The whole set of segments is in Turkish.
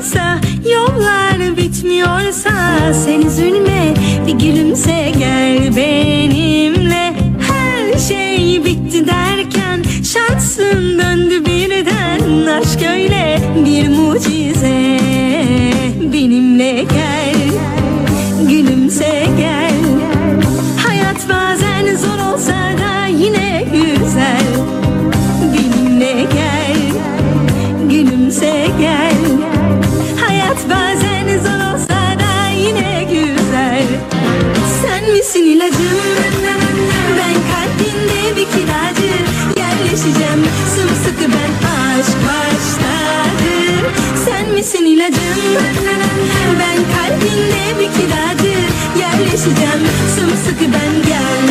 bitmiyorsa Yollar bitmiyorsa Sen üzülme bir gülümse gel benimle. Her şey bitti derken Şansın döndü birden. Aşk öyle bir mucize Benimle gel. Gülümse gel. Hayat bazen zor olsa da yine güzel. Benimle gel. Gülümse gel. İlacım. Ben kalbinde bir kiracı. Yerleşeceğim. Sımsıkı ben aşk başladı. Sen misin ilacım? Ben kalbinde bir kiracı. Yerleşeceğim. Sımsıkı ben gel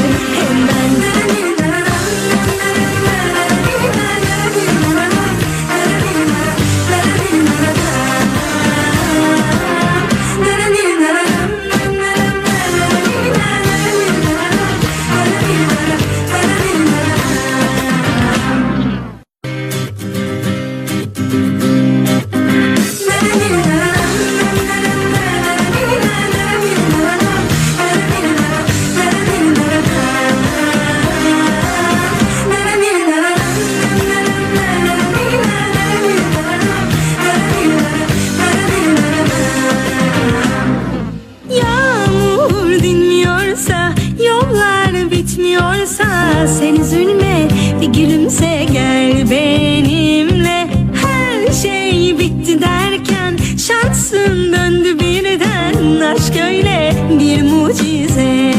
bitmiyorsa Sen üzülme, bir gülümse gel benimle. Her şey bitti derken şansın döndü birden. Aşk öyle bir mucize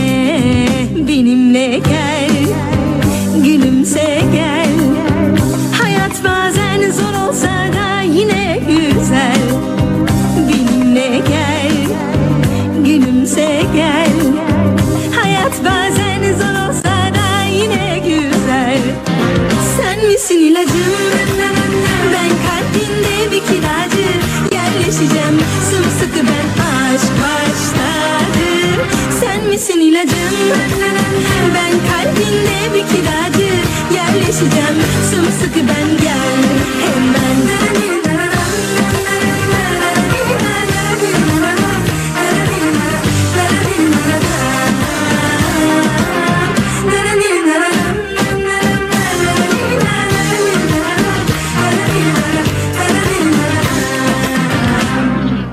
benimle gel Sen misin ilacım Ben kalbinde bir kiracı